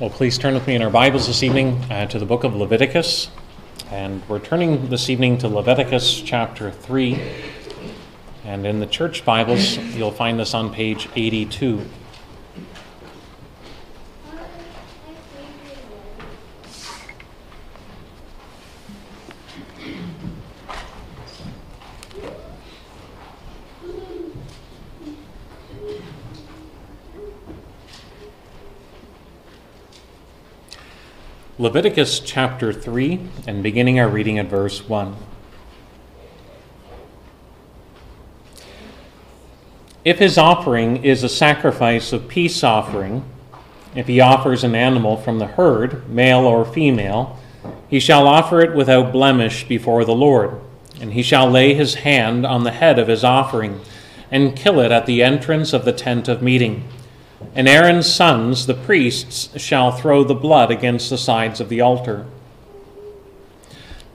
Well, please turn with me in our Bibles this evening uh, to the book of Leviticus. And we're turning this evening to Leviticus chapter 3. And in the church Bibles, you'll find this on page 82. Leviticus chapter 3, and beginning our reading at verse 1. If his offering is a sacrifice of peace offering, if he offers an animal from the herd, male or female, he shall offer it without blemish before the Lord, and he shall lay his hand on the head of his offering, and kill it at the entrance of the tent of meeting. And Aaron's sons, the priests, shall throw the blood against the sides of the altar.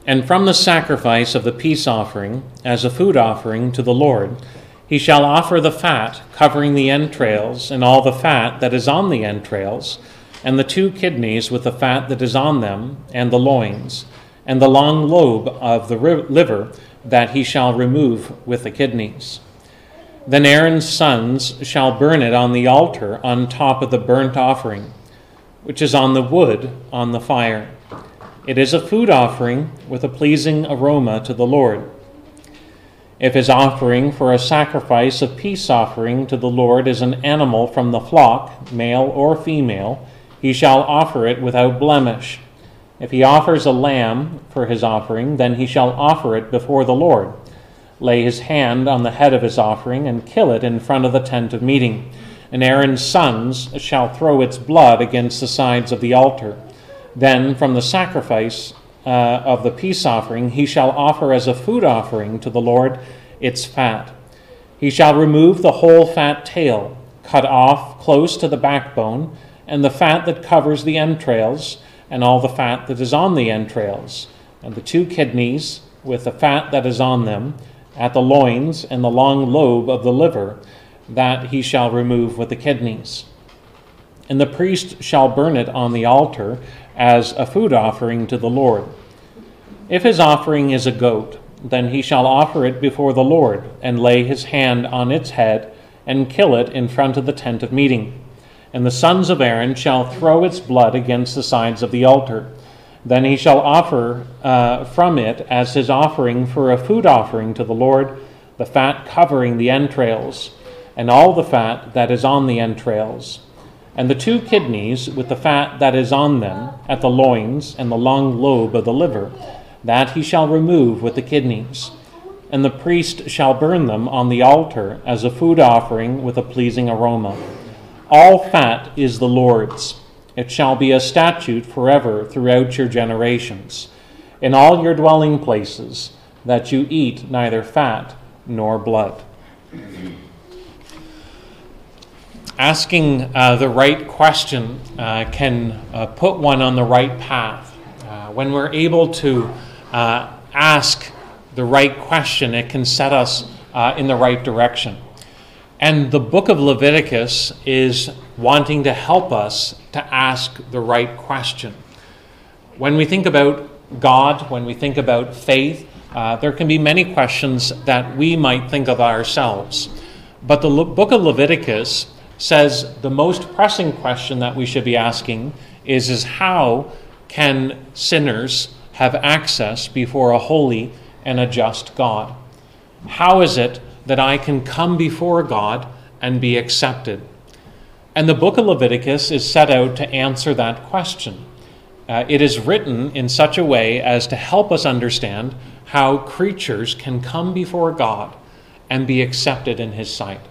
And from the sacrifice of the peace offering, as a food offering to the Lord, he shall offer the fat covering the entrails, and all the fat that is on the entrails, and the two kidneys with the fat that is on them, and the loins, and the long lobe of the liver that he shall remove with the kidneys. Then Aaron's sons shall burn it on the altar on top of the burnt offering, which is on the wood on the fire. It is a food offering with a pleasing aroma to the Lord. If his offering for a sacrifice of peace offering to the Lord is an animal from the flock, male or female, he shall offer it without blemish. If he offers a lamb for his offering, then he shall offer it before the Lord lay his hand on the head of his offering and kill it in front of the tent of meeting. And Aaron's sons shall throw its blood against the sides of the altar. Then from the sacrifice uh, of the peace offering he shall offer as a food offering to the Lord its fat. He shall remove the whole fat tail, cut off close to the backbone, and the fat that covers the entrails, and all the fat that is on the entrails, and the two kidneys with the fat that is on them at the loins and the long lobe of the liver, that he shall remove with the kidneys. And the priest shall burn it on the altar as a food offering to the Lord. If his offering is a goat, then he shall offer it before the Lord, and lay his hand on its head, and kill it in front of the tent of meeting. And the sons of Aaron shall throw its blood against the sides of the altar then he shall offer uh, from it as his offering for a food offering to the Lord the fat covering the entrails, and all the fat that is on the entrails, and the two kidneys with the fat that is on them at the loins and the long lobe of the liver, that he shall remove with the kidneys. And the priest shall burn them on the altar as a food offering with a pleasing aroma. All fat is the Lord's. It shall be a statute forever throughout your generations, in all your dwelling places, that you eat neither fat nor blood. Asking uh, the right question uh, can uh, put one on the right path. Uh, when we're able to uh, ask the right question, it can set us uh, in the right direction. And the book of Leviticus is wanting to help us to ask the right question. When we think about God, when we think about faith, uh, there can be many questions that we might think of ourselves. But the Le- book of Leviticus says the most pressing question that we should be asking is, is how can sinners have access before a holy and a just God? How is it that I can come before God and be accepted? And the book of Leviticus is set out to answer that question. Uh, it is written in such a way as to help us understand how creatures can come before God and be accepted in His sight.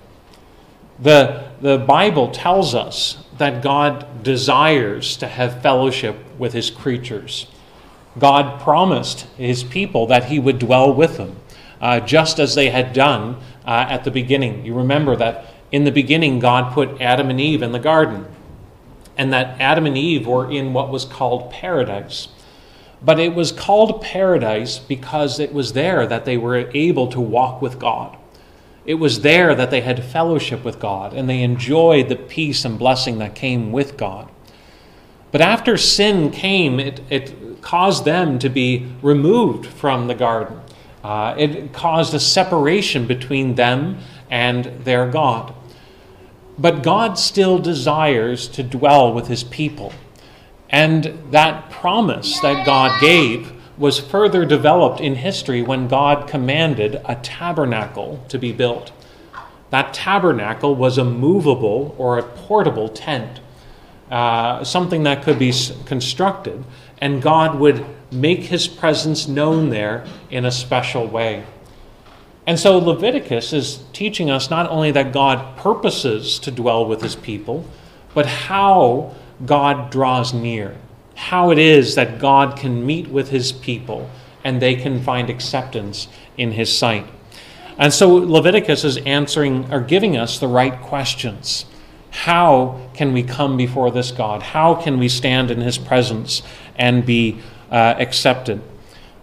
The, the Bible tells us that God desires to have fellowship with His creatures. God promised His people that He would dwell with them uh, just as they had done uh, at the beginning. You remember that in the beginning, God put Adam and Eve in the garden, and that Adam and Eve were in what was called paradise. But it was called paradise because it was there that they were able to walk with God. It was there that they had fellowship with God and they enjoyed the peace and blessing that came with God. But after sin came, it, it caused them to be removed from the garden. Uh, it caused a separation between them and their God. But God still desires to dwell with his people. And that promise that God gave was further developed in history when God commanded a tabernacle to be built. That tabernacle was a movable or a portable tent, uh, something that could be constructed, and God would make his presence known there in a special way. And so Leviticus is teaching us not only that God purposes to dwell with his people, but how God draws near, how it is that God can meet with his people and they can find acceptance in his sight. And so Leviticus is answering or giving us the right questions. How can we come before this God? How can we stand in his presence and be uh, accepted?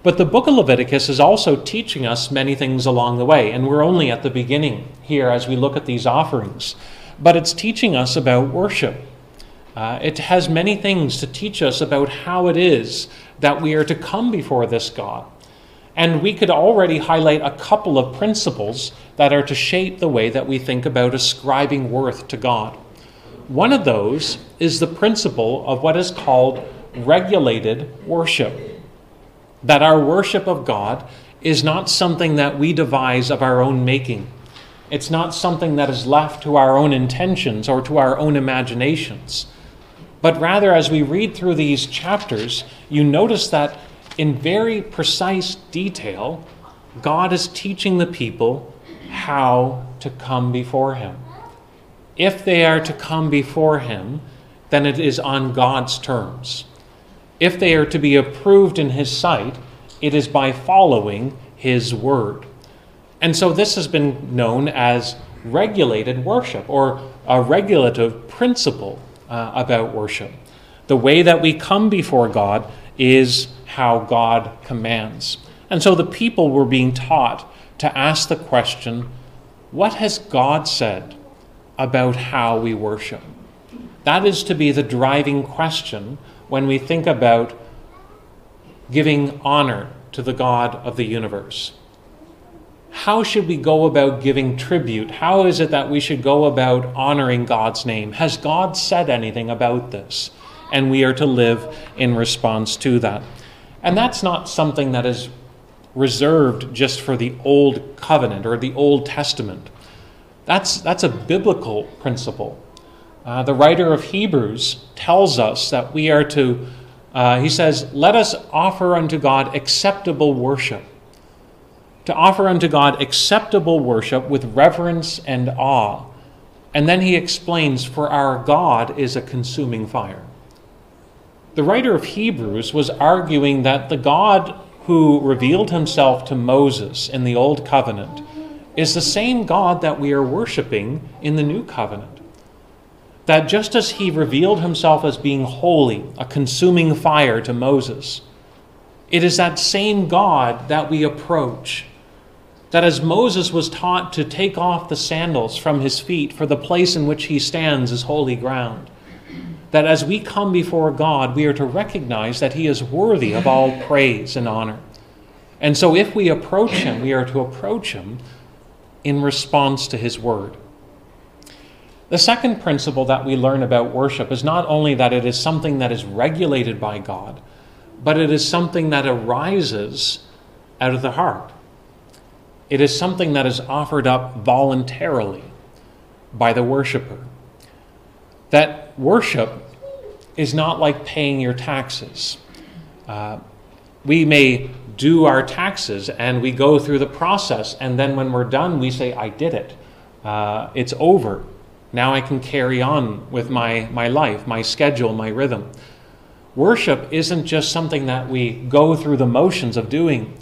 But the book of Leviticus is also teaching us many things along the way, and we're only at the beginning here as we look at these offerings. But it's teaching us about worship. Uh, it has many things to teach us about how it is that we are to come before this God. And we could already highlight a couple of principles that are to shape the way that we think about ascribing worth to God. One of those is the principle of what is called regulated worship that our worship of God is not something that we devise of our own making. It's not something that is left to our own intentions or to our own imaginations. But rather, as we read through these chapters, you notice that in very precise detail, God is teaching the people how to come before Him. If they are to come before Him, then it is on God's terms if they are to be approved in his sight, it is by following his word. And so this has been known as regulated worship or a regulative principle uh, about worship. The way that we come before God is how God commands. And so the people were being taught to ask the question what has God said about how we worship? That is to be the driving question when we think about giving honor to the God of the universe. How should we go about giving tribute? How is it that we should go about honoring God's name? Has God said anything about this? And we are to live in response to that. And that's not something that is reserved just for the Old Covenant or the Old Testament. That's, that's a biblical principle. Uh, the writer of Hebrews tells us that we are to, uh, he says, let us offer unto God acceptable worship. To offer unto God acceptable worship with reverence and awe. And then he explains, for our God is a consuming fire. The writer of Hebrews was arguing that the God who revealed himself to Moses in the Old Covenant is the same God that we are worshiping in the New Covenant that just as he revealed himself as being holy, a consuming fire to Moses, it is that same God that we approach. That as Moses was taught to take off the sandals from his feet, for the place in which he stands is holy ground, that as we come before God, we are to recognize that he is worthy of all praise and honor. And so if we approach him, we are to approach him in response to his word. The second principle that we learn about worship is not only that it is something that is regulated by God, but it is something that arises out of the heart. It is something that is offered up voluntarily by the worshiper. That worship is not like paying your taxes. Uh, we may do our taxes and we go through the process, and then when we're done, we say, I did it. Uh, it's over. Now I can carry on with my, my life, my schedule, my rhythm. Worship isn't just something that we go through the motions of doing,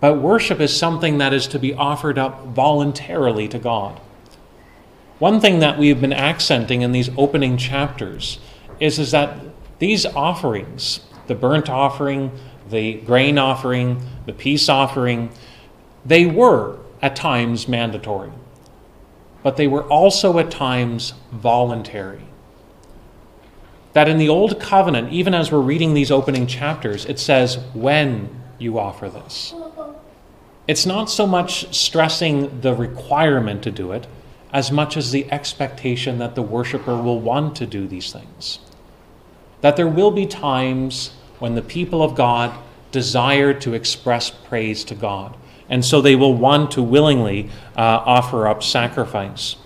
but worship is something that is to be offered up voluntarily to God. One thing that we've been accenting in these opening chapters is, is that these offerings, the burnt offering, the grain offering, the peace offering, they were at times mandatory but they were also at times voluntary. that in the Old Covenant, even as we're reading these opening chapters, it says, when you offer this. It's not so much stressing the requirement to do it as much as the expectation that the worshiper will want to do these things. That there will be times when the people of God desire to express praise to God, and so they will want to willingly uh, offer up sacrifice.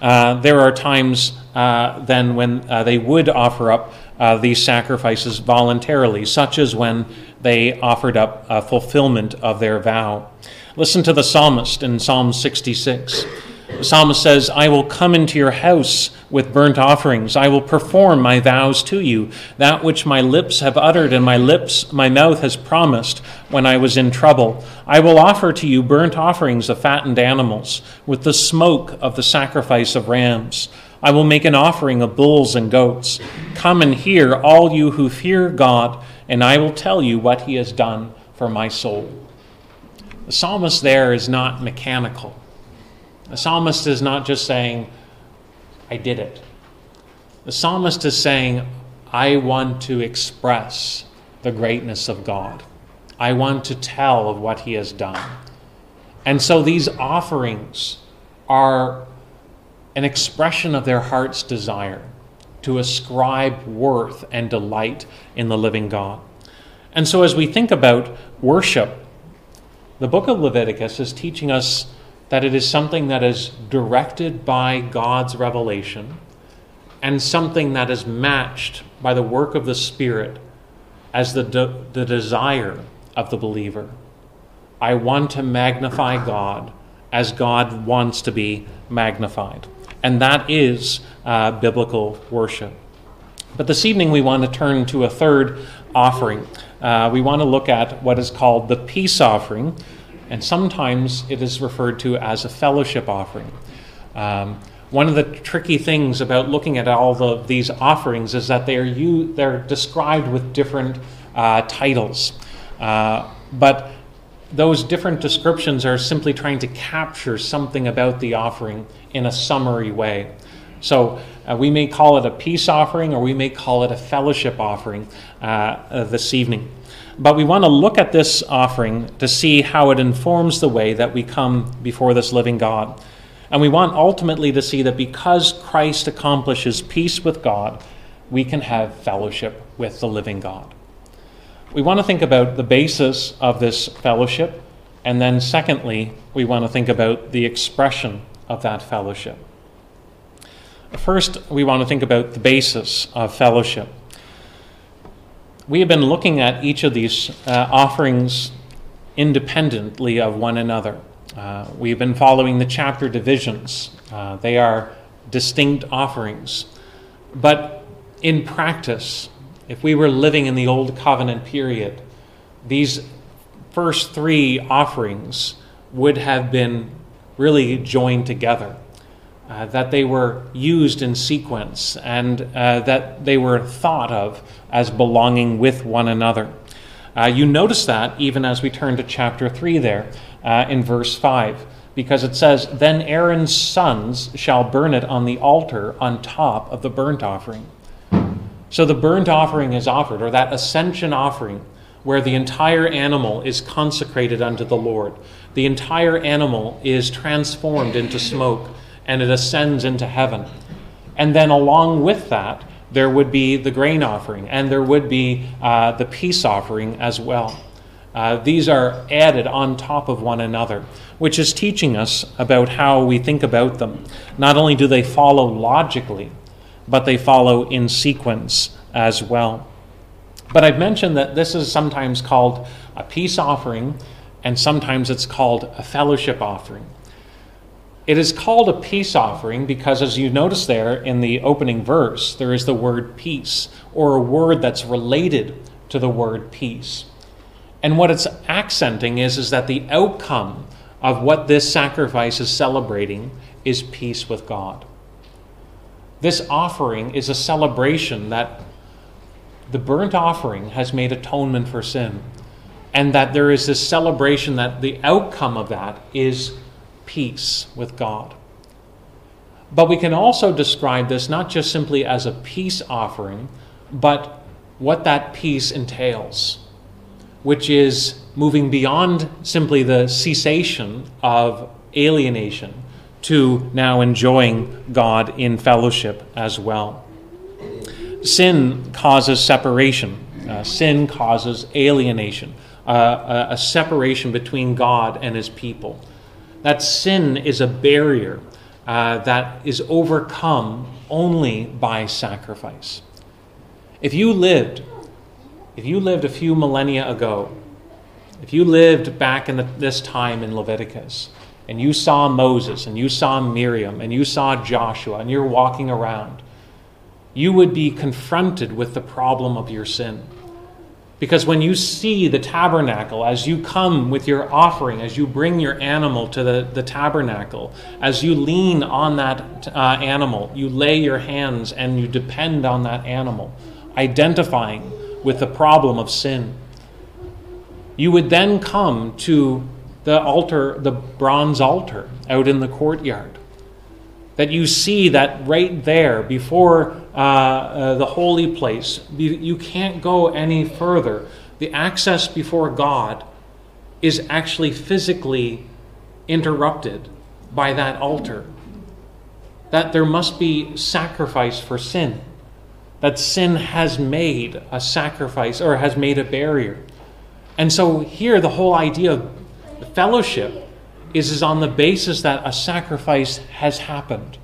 Uh, there are times uh, then when uh, they would offer up uh, these sacrifices voluntarily, such as when they offered up fulfillment of their vow. Listen to the psalmist in Psalm 66. Psalmist says, I will come into your house with burnt offerings. I will perform my vows to you, that which my lips have uttered and my lips, my mouth has promised when I was in trouble. I will offer to you burnt offerings of fattened animals, with the smoke of the sacrifice of rams. I will make an offering of bulls and goats. Come and hear, all you who fear God, and I will tell you what he has done for my soul. The psalmist there is not mechanical. The psalmist is not just saying, I did it. The psalmist is saying, I want to express the greatness of God. I want to tell of what he has done. And so these offerings are an expression of their heart's desire to ascribe worth and delight in the living God. And so as we think about worship, the book of Leviticus is teaching us that it is something that is directed by God's revelation and something that is matched by the work of the Spirit as the, de- the desire of the believer. I want to magnify God as God wants to be magnified. And that is uh, biblical worship. But this evening we want to turn to a third offering. Uh, we want to look at what is called the peace offering, and sometimes it is referred to as a fellowship offering. Um, one of the tricky things about looking at all the, these offerings is that they are you, they're described with different uh, titles. Uh, but those different descriptions are simply trying to capture something about the offering in a summary way. So uh, we may call it a peace offering or we may call it a fellowship offering uh, this evening. But we want to look at this offering to see how it informs the way that we come before this living God. And we want ultimately to see that because Christ accomplishes peace with God, we can have fellowship with the living God. We want to think about the basis of this fellowship, and then secondly, we want to think about the expression of that fellowship. First, we want to think about the basis of fellowship we have been looking at each of these uh, offerings independently of one another. Uh, we've been following the chapter divisions, uh, they are distinct offerings. But in practice, if we were living in the Old Covenant period, these first three offerings would have been really joined together uh, that they were used in sequence and uh, that they were thought of as belonging with one another. Uh, you notice that even as we turn to chapter 3 there uh, in verse 5, because it says, Then Aaron's sons shall burn it on the altar on top of the burnt offering. So the burnt offering is offered, or that ascension offering, where the entire animal is consecrated unto the Lord. The entire animal is transformed into smoke and it ascends into heaven. And then along with that, there would be the grain offering and there would be uh, the peace offering as well. Uh, these are added on top of one another, which is teaching us about how we think about them. Not only do they follow logically, but they follow in sequence as well. But I've mentioned that this is sometimes called a peace offering, and sometimes it's called a fellowship offering. It is called a peace offering because, as you notice there in the opening verse, there is the word peace, or a word that's related to the word peace. And what it's accenting is, is that the outcome of what this sacrifice is celebrating is peace with God. This offering is a celebration that the burnt offering has made atonement for sin, and that there is this celebration that the outcome of that is peace with God. But we can also describe this not just simply as a peace offering, but what that peace entails, which is moving beyond simply the cessation of alienation to now enjoying God in fellowship as well. Sin causes separation, uh, sin causes alienation, uh, a, a separation between God and his people. That sin is a barrier uh, that is overcome only by sacrifice. If you lived, if you lived a few millennia ago, if you lived back in the, this time in Leviticus, and you saw Moses, and you saw Miriam, and you saw Joshua, and you're walking around, you would be confronted with the problem of your sin. Because when you see the tabernacle, as you come with your offering, as you bring your animal to the, the tabernacle, as you lean on that uh, animal, you lay your hands and you depend on that animal, identifying with the problem of sin. You would then come to the altar, the bronze altar out in the courtyard. That you see that right there before uh, the holy place. You, you can't go any further. The access before God is actually physically interrupted by that altar. That there must be sacrifice for sin. That sin has made a sacrifice or has made a barrier. And so here, the whole idea of fellowship is, is on the basis that a sacrifice has happened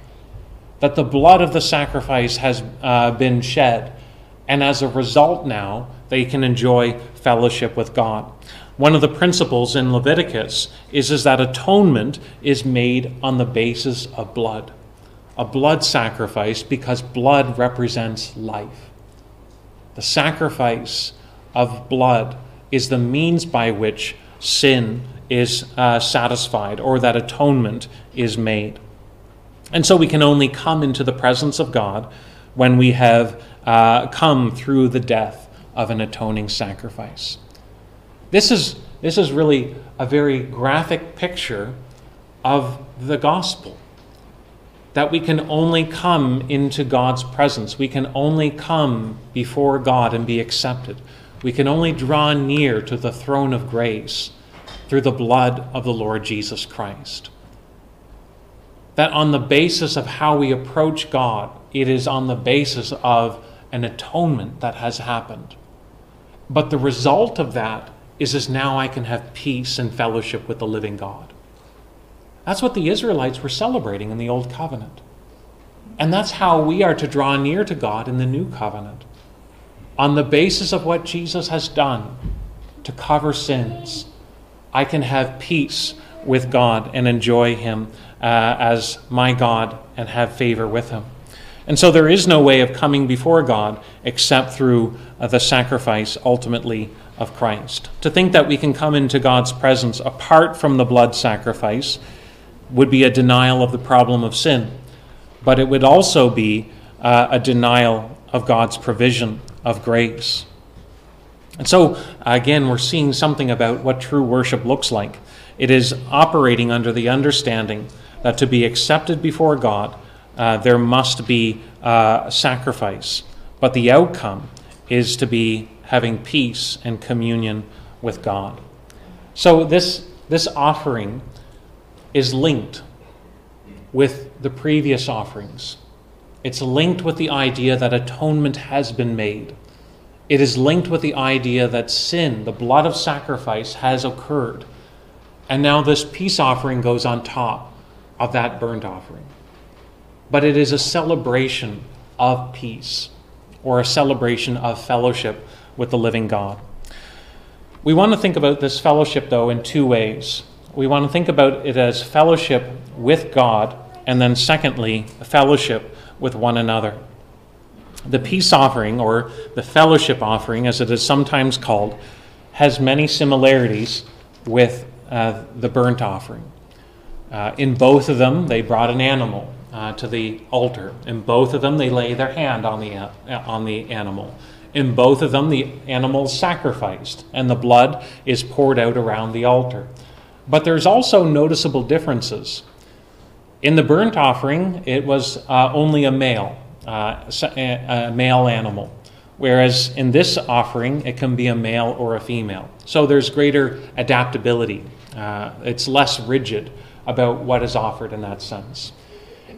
that the blood of the sacrifice has uh, been shed. And as a result, now they can enjoy fellowship with God. One of the principles in Leviticus is, is that atonement is made on the basis of blood. A blood sacrifice because blood represents life. The sacrifice of blood is the means by which sin is uh, satisfied or that atonement is made. And so we can only come into the presence of God when we have uh, come through the death of an atoning sacrifice. This is, this is really a very graphic picture of the gospel. That we can only come into God's presence. We can only come before God and be accepted. We can only draw near to the throne of grace through the blood of the Lord Jesus Christ that on the basis of how we approach God, it is on the basis of an atonement that has happened. But the result of that is, is now I can have peace and fellowship with the living God. That's what the Israelites were celebrating in the Old Covenant. And that's how we are to draw near to God in the New Covenant. On the basis of what Jesus has done to cover sins, I can have peace with God and enjoy Him uh, as my God and have favor with him. And so there is no way of coming before God except through uh, the sacrifice ultimately of Christ. To think that we can come into God's presence apart from the blood sacrifice would be a denial of the problem of sin, but it would also be uh, a denial of God's provision of grace. And so, again, we're seeing something about what true worship looks like. It is operating under the understanding that to be accepted before God, uh, there must be uh, sacrifice. But the outcome is to be having peace and communion with God. So this, this offering is linked with the previous offerings. It's linked with the idea that atonement has been made. It is linked with the idea that sin, the blood of sacrifice, has occurred. And now this peace offering goes on top of that burnt offering. But it is a celebration of peace or a celebration of fellowship with the living God. We want to think about this fellowship, though, in two ways. We want to think about it as fellowship with God, and then, secondly, fellowship with one another. The peace offering, or the fellowship offering, as it is sometimes called, has many similarities with uh, the burnt offering. Uh, in both of them, they brought an animal uh, to the altar. In both of them, they lay their hand on the, uh, on the animal. In both of them, the animal is sacrificed, and the blood is poured out around the altar. But there's also noticeable differences. In the burnt offering, it was uh, only a male, uh, a male animal, whereas in this offering, it can be a male or a female. So there's greater adaptability. Uh, it's less rigid about what is offered in that sense.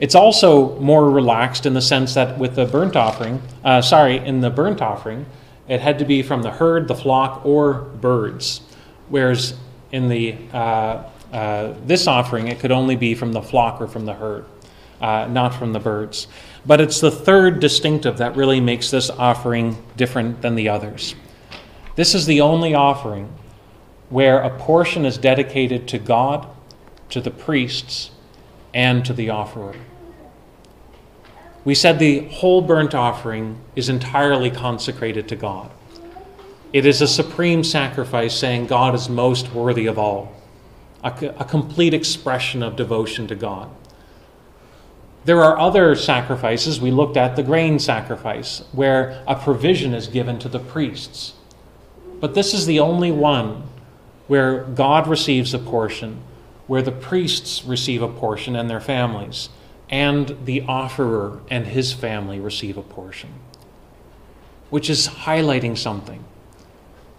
It's also more relaxed in the sense that with the burnt offering, uh, sorry, in the burnt offering, it had to be from the herd, the flock, or birds, whereas in the uh, uh, this offering, it could only be from the flock or from the herd, uh, not from the birds. But it's the third distinctive that really makes this offering different than the others. This is the only offering where a portion is dedicated to God, to the priests, and to the offerer. We said the whole burnt offering is entirely consecrated to God. It is a supreme sacrifice saying God is most worthy of all a, a complete expression of devotion to God. There are other sacrifices. We looked at the grain sacrifice, where a provision is given to the priests. But this is the only one where God receives a portion, where the priests receive a portion and their families, and the offerer and his family receive a portion, which is highlighting something.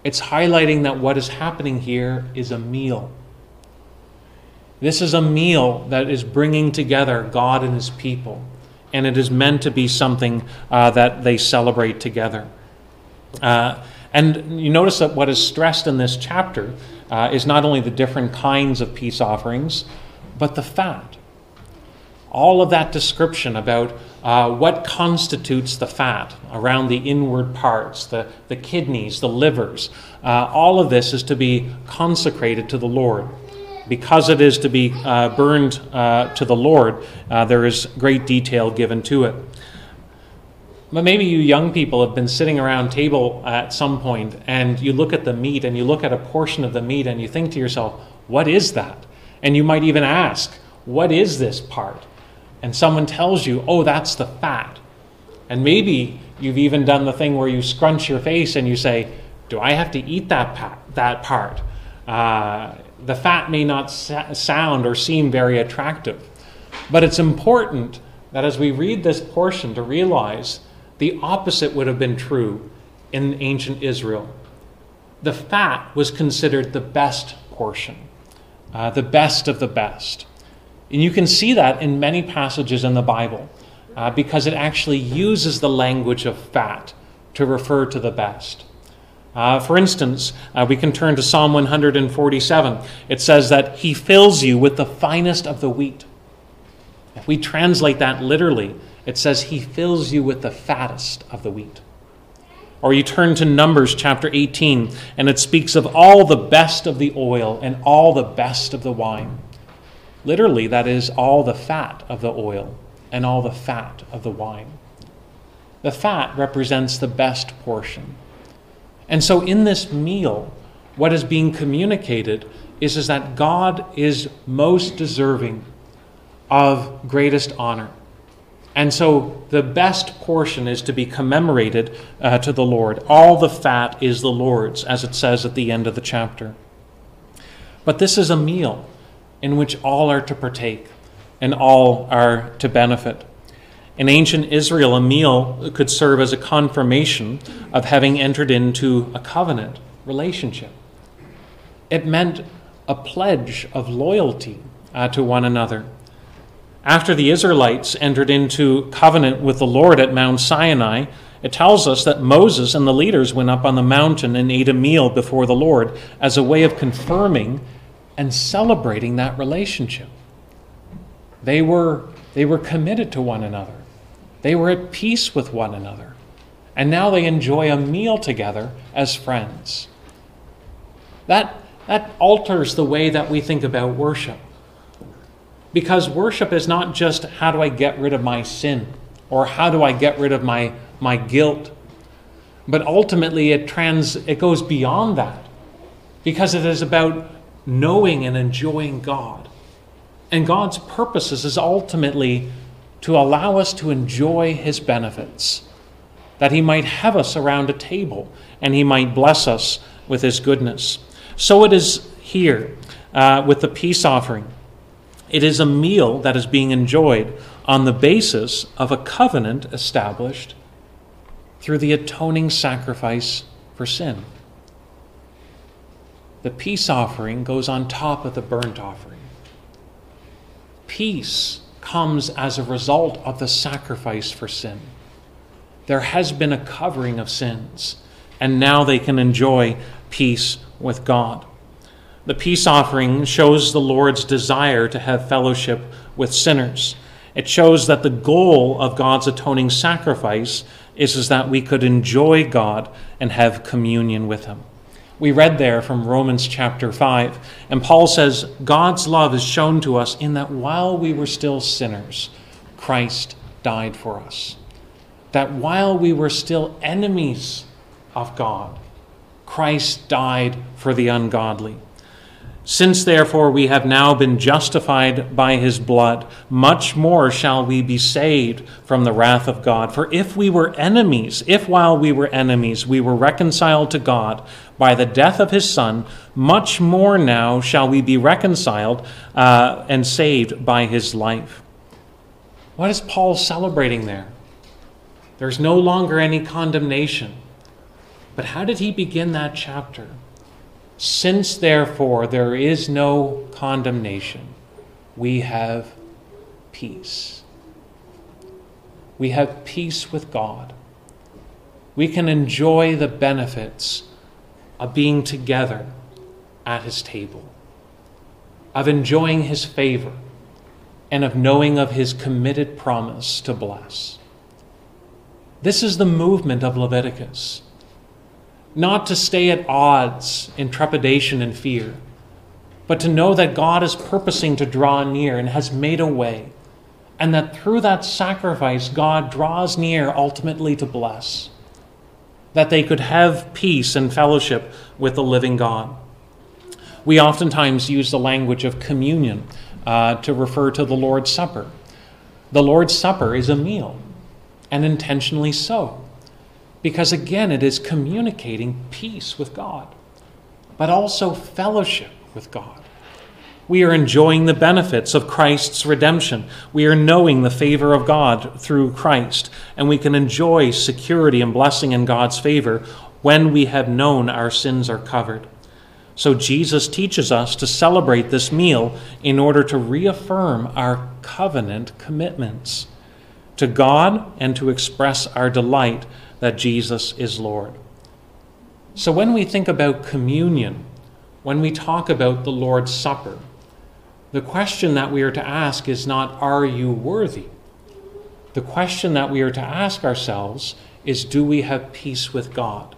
It's highlighting that what is happening here is a meal. This is a meal that is bringing together God and his people, and it is meant to be something uh, that they celebrate together. Uh, and you notice that what is stressed in this chapter uh, is not only the different kinds of peace offerings, but the fat. All of that description about uh, what constitutes the fat around the inward parts, the, the kidneys, the livers, uh, all of this is to be consecrated to the Lord because it is to be uh, burned uh, to the Lord, uh, there is great detail given to it. But maybe you young people have been sitting around table at some point and you look at the meat and you look at a portion of the meat and you think to yourself, what is that? And you might even ask, what is this part? And someone tells you, oh, that's the fat. And maybe you've even done the thing where you scrunch your face and you say, do I have to eat that, pa- that part? Uh, the fat may not sound or seem very attractive. But it's important that as we read this portion to realize the opposite would have been true in ancient Israel. The fat was considered the best portion, uh, the best of the best. And you can see that in many passages in the Bible uh, because it actually uses the language of fat to refer to the best. Uh, for instance, uh, we can turn to Psalm 147. It says that He fills you with the finest of the wheat. If we translate that literally, it says He fills you with the fattest of the wheat. Or you turn to Numbers chapter 18, and it speaks of all the best of the oil and all the best of the wine. Literally, that is all the fat of the oil and all the fat of the wine. The fat represents the best portion. And so, in this meal, what is being communicated is, is that God is most deserving of greatest honor. And so, the best portion is to be commemorated uh, to the Lord. All the fat is the Lord's, as it says at the end of the chapter. But this is a meal in which all are to partake and all are to benefit. In ancient Israel, a meal could serve as a confirmation of having entered into a covenant relationship. It meant a pledge of loyalty uh, to one another. After the Israelites entered into covenant with the Lord at Mount Sinai, it tells us that Moses and the leaders went up on the mountain and ate a meal before the Lord as a way of confirming and celebrating that relationship. They were, they were committed to one another. They were at peace with one another. And now they enjoy a meal together as friends. That, that alters the way that we think about worship. Because worship is not just how do I get rid of my sin or how do I get rid of my, my guilt, but ultimately it, trans, it goes beyond that because it is about knowing and enjoying God. And God's purposes is ultimately to allow us to enjoy his benefits, that he might have us around a table and he might bless us with his goodness. So it is here uh, with the peace offering. It is a meal that is being enjoyed on the basis of a covenant established through the atoning sacrifice for sin. The peace offering goes on top of the burnt offering. Peace comes as a result of the sacrifice for sin. There has been a covering of sins, and now they can enjoy peace with God. The peace offering shows the Lord's desire to have fellowship with sinners. It shows that the goal of God's atoning sacrifice is, is that we could enjoy God and have communion with Him. We read there from Romans chapter 5, and Paul says, God's love is shown to us in that while we were still sinners, Christ died for us. That while we were still enemies of God, Christ died for the ungodly. Since therefore we have now been justified by his blood, much more shall we be saved from the wrath of God. For if we were enemies, if while we were enemies we were reconciled to God by the death of his Son, much more now shall we be reconciled uh, and saved by his life. What is Paul celebrating there? There's no longer any condemnation. But how did he begin that chapter? Since therefore there is no condemnation, we have peace. We have peace with God. We can enjoy the benefits of being together at His table, of enjoying His favor, and of knowing of His committed promise to bless. This is the movement of Leviticus not to stay at odds in trepidation and fear, but to know that God is purposing to draw near and has made a way, and that through that sacrifice, God draws near ultimately to bless, that they could have peace and fellowship with the living God. We oftentimes use the language of communion uh, to refer to the Lord's Supper. The Lord's Supper is a meal, and intentionally so because again, it is communicating peace with God, but also fellowship with God. We are enjoying the benefits of Christ's redemption. We are knowing the favor of God through Christ, and we can enjoy security and blessing in God's favor when we have known our sins are covered. So Jesus teaches us to celebrate this meal in order to reaffirm our covenant commitments to God and to express our delight that Jesus is Lord. So when we think about communion, when we talk about the Lord's Supper, the question that we are to ask is not, Are you worthy? The question that we are to ask ourselves is, Do we have peace with God?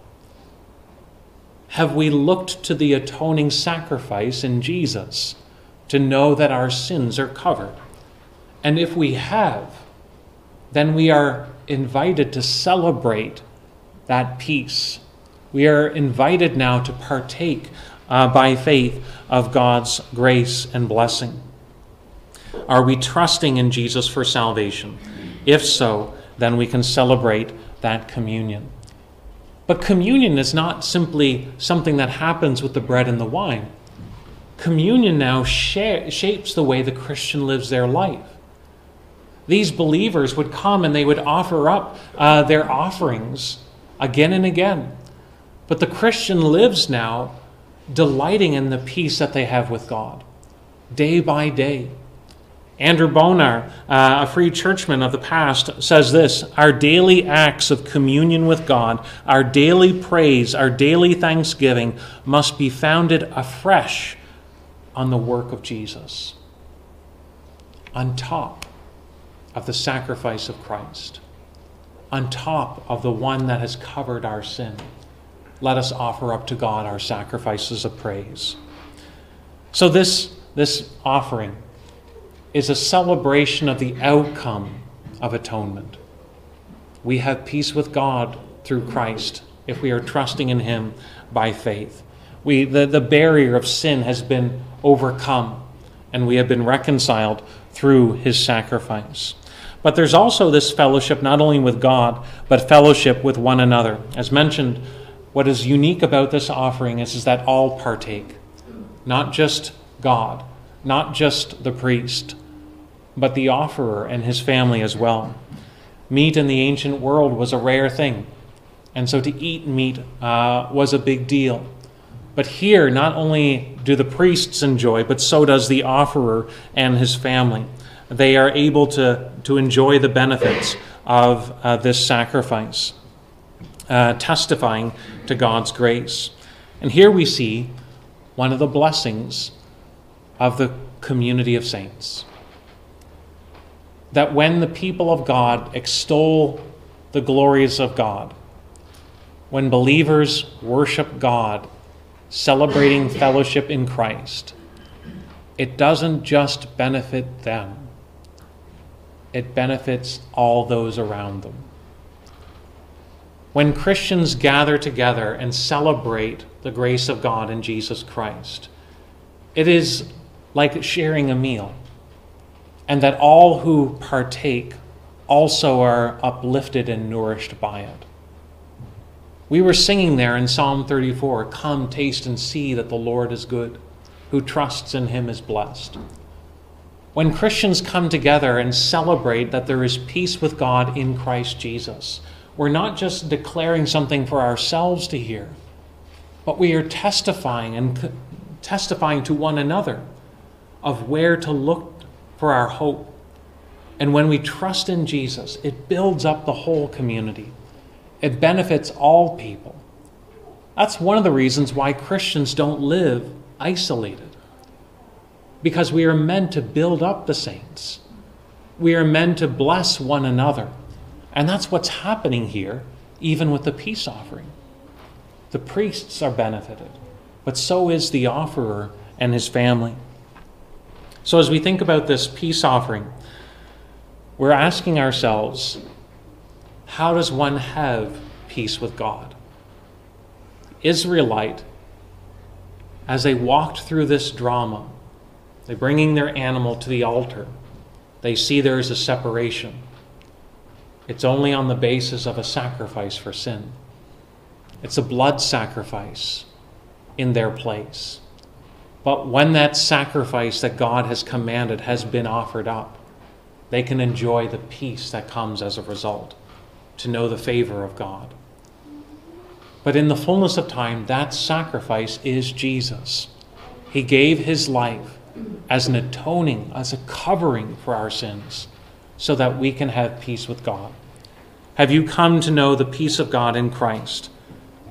Have we looked to the atoning sacrifice in Jesus to know that our sins are covered? And if we have, then we are invited to celebrate that peace. We are invited now to partake uh, by faith of God's grace and blessing. Are we trusting in Jesus for salvation? If so, then we can celebrate that communion. But communion is not simply something that happens with the bread and the wine. Communion now sh- shapes the way the Christian lives their life these believers would come and they would offer up uh, their offerings again and again. But the Christian lives now delighting in the peace that they have with God, day by day. Andrew Bonar, uh, a free churchman of the past, says this Our daily acts of communion with God, our daily praise, our daily thanksgiving must be founded afresh on the work of Jesus. On top of the sacrifice of Christ, on top of the one that has covered our sin, let us offer up to God our sacrifices of praise. So, this, this offering is a celebration of the outcome of atonement. We have peace with God through Christ if we are trusting in Him by faith. We, the, the barrier of sin has been overcome, and we have been reconciled through His sacrifice. But there's also this fellowship not only with God, but fellowship with one another. As mentioned, what is unique about this offering is, is that all partake, not just God, not just the priest, but the offerer and his family as well. Meat in the ancient world was a rare thing, and so to eat meat uh, was a big deal. But here, not only do the priests enjoy, but so does the offerer and his family. They are able to, to enjoy the benefits of uh, this sacrifice, uh, testifying to God's grace. And here we see one of the blessings of the community of saints. That when the people of God extol the glories of God, when believers worship God celebrating fellowship in Christ, it doesn't just benefit them, it benefits all those around them. When Christians gather together and celebrate the grace of God in Jesus Christ, it is like sharing a meal, and that all who partake also are uplifted and nourished by it. We were singing there in Psalm 34 Come, taste and see that the Lord is good. Who trusts in him is blessed. When Christians come together and celebrate that there is peace with God in Christ Jesus, we're not just declaring something for ourselves to hear, but we are testifying and testifying to one another of where to look for our hope. And when we trust in Jesus, it builds up the whole community. It benefits all people. That's one of the reasons why Christians don't live isolated. Because we are meant to build up the saints. We are meant to bless one another. And that's what's happening here, even with the peace offering. The priests are benefited, but so is the offerer and his family. So, as we think about this peace offering, we're asking ourselves how does one have peace with God? Israelite, as they walked through this drama, they bringing their animal to the altar, they see there is a separation. It's only on the basis of a sacrifice for sin. It's a blood sacrifice in their place. But when that sacrifice that God has commanded has been offered up, they can enjoy the peace that comes as a result to know the favor of God. But in the fullness of time, that sacrifice is Jesus. He gave his life as an atoning, as a covering for our sins, so that we can have peace with God. Have you come to know the peace of God in Christ?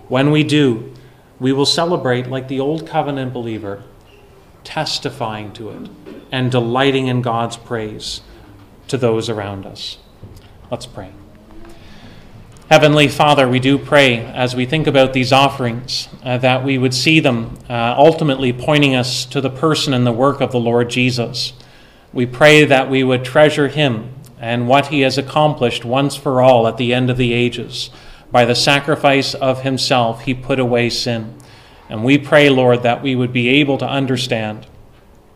When we do, we will celebrate like the Old Covenant believer, testifying to it and delighting in God's praise to those around us. Let's pray. Heavenly Father, we do pray as we think about these offerings uh, that we would see them uh, ultimately pointing us to the person and the work of the Lord Jesus. We pray that we would treasure him and what he has accomplished once for all at the end of the ages. By the sacrifice of himself, he put away sin. And we pray, Lord, that we would be able to understand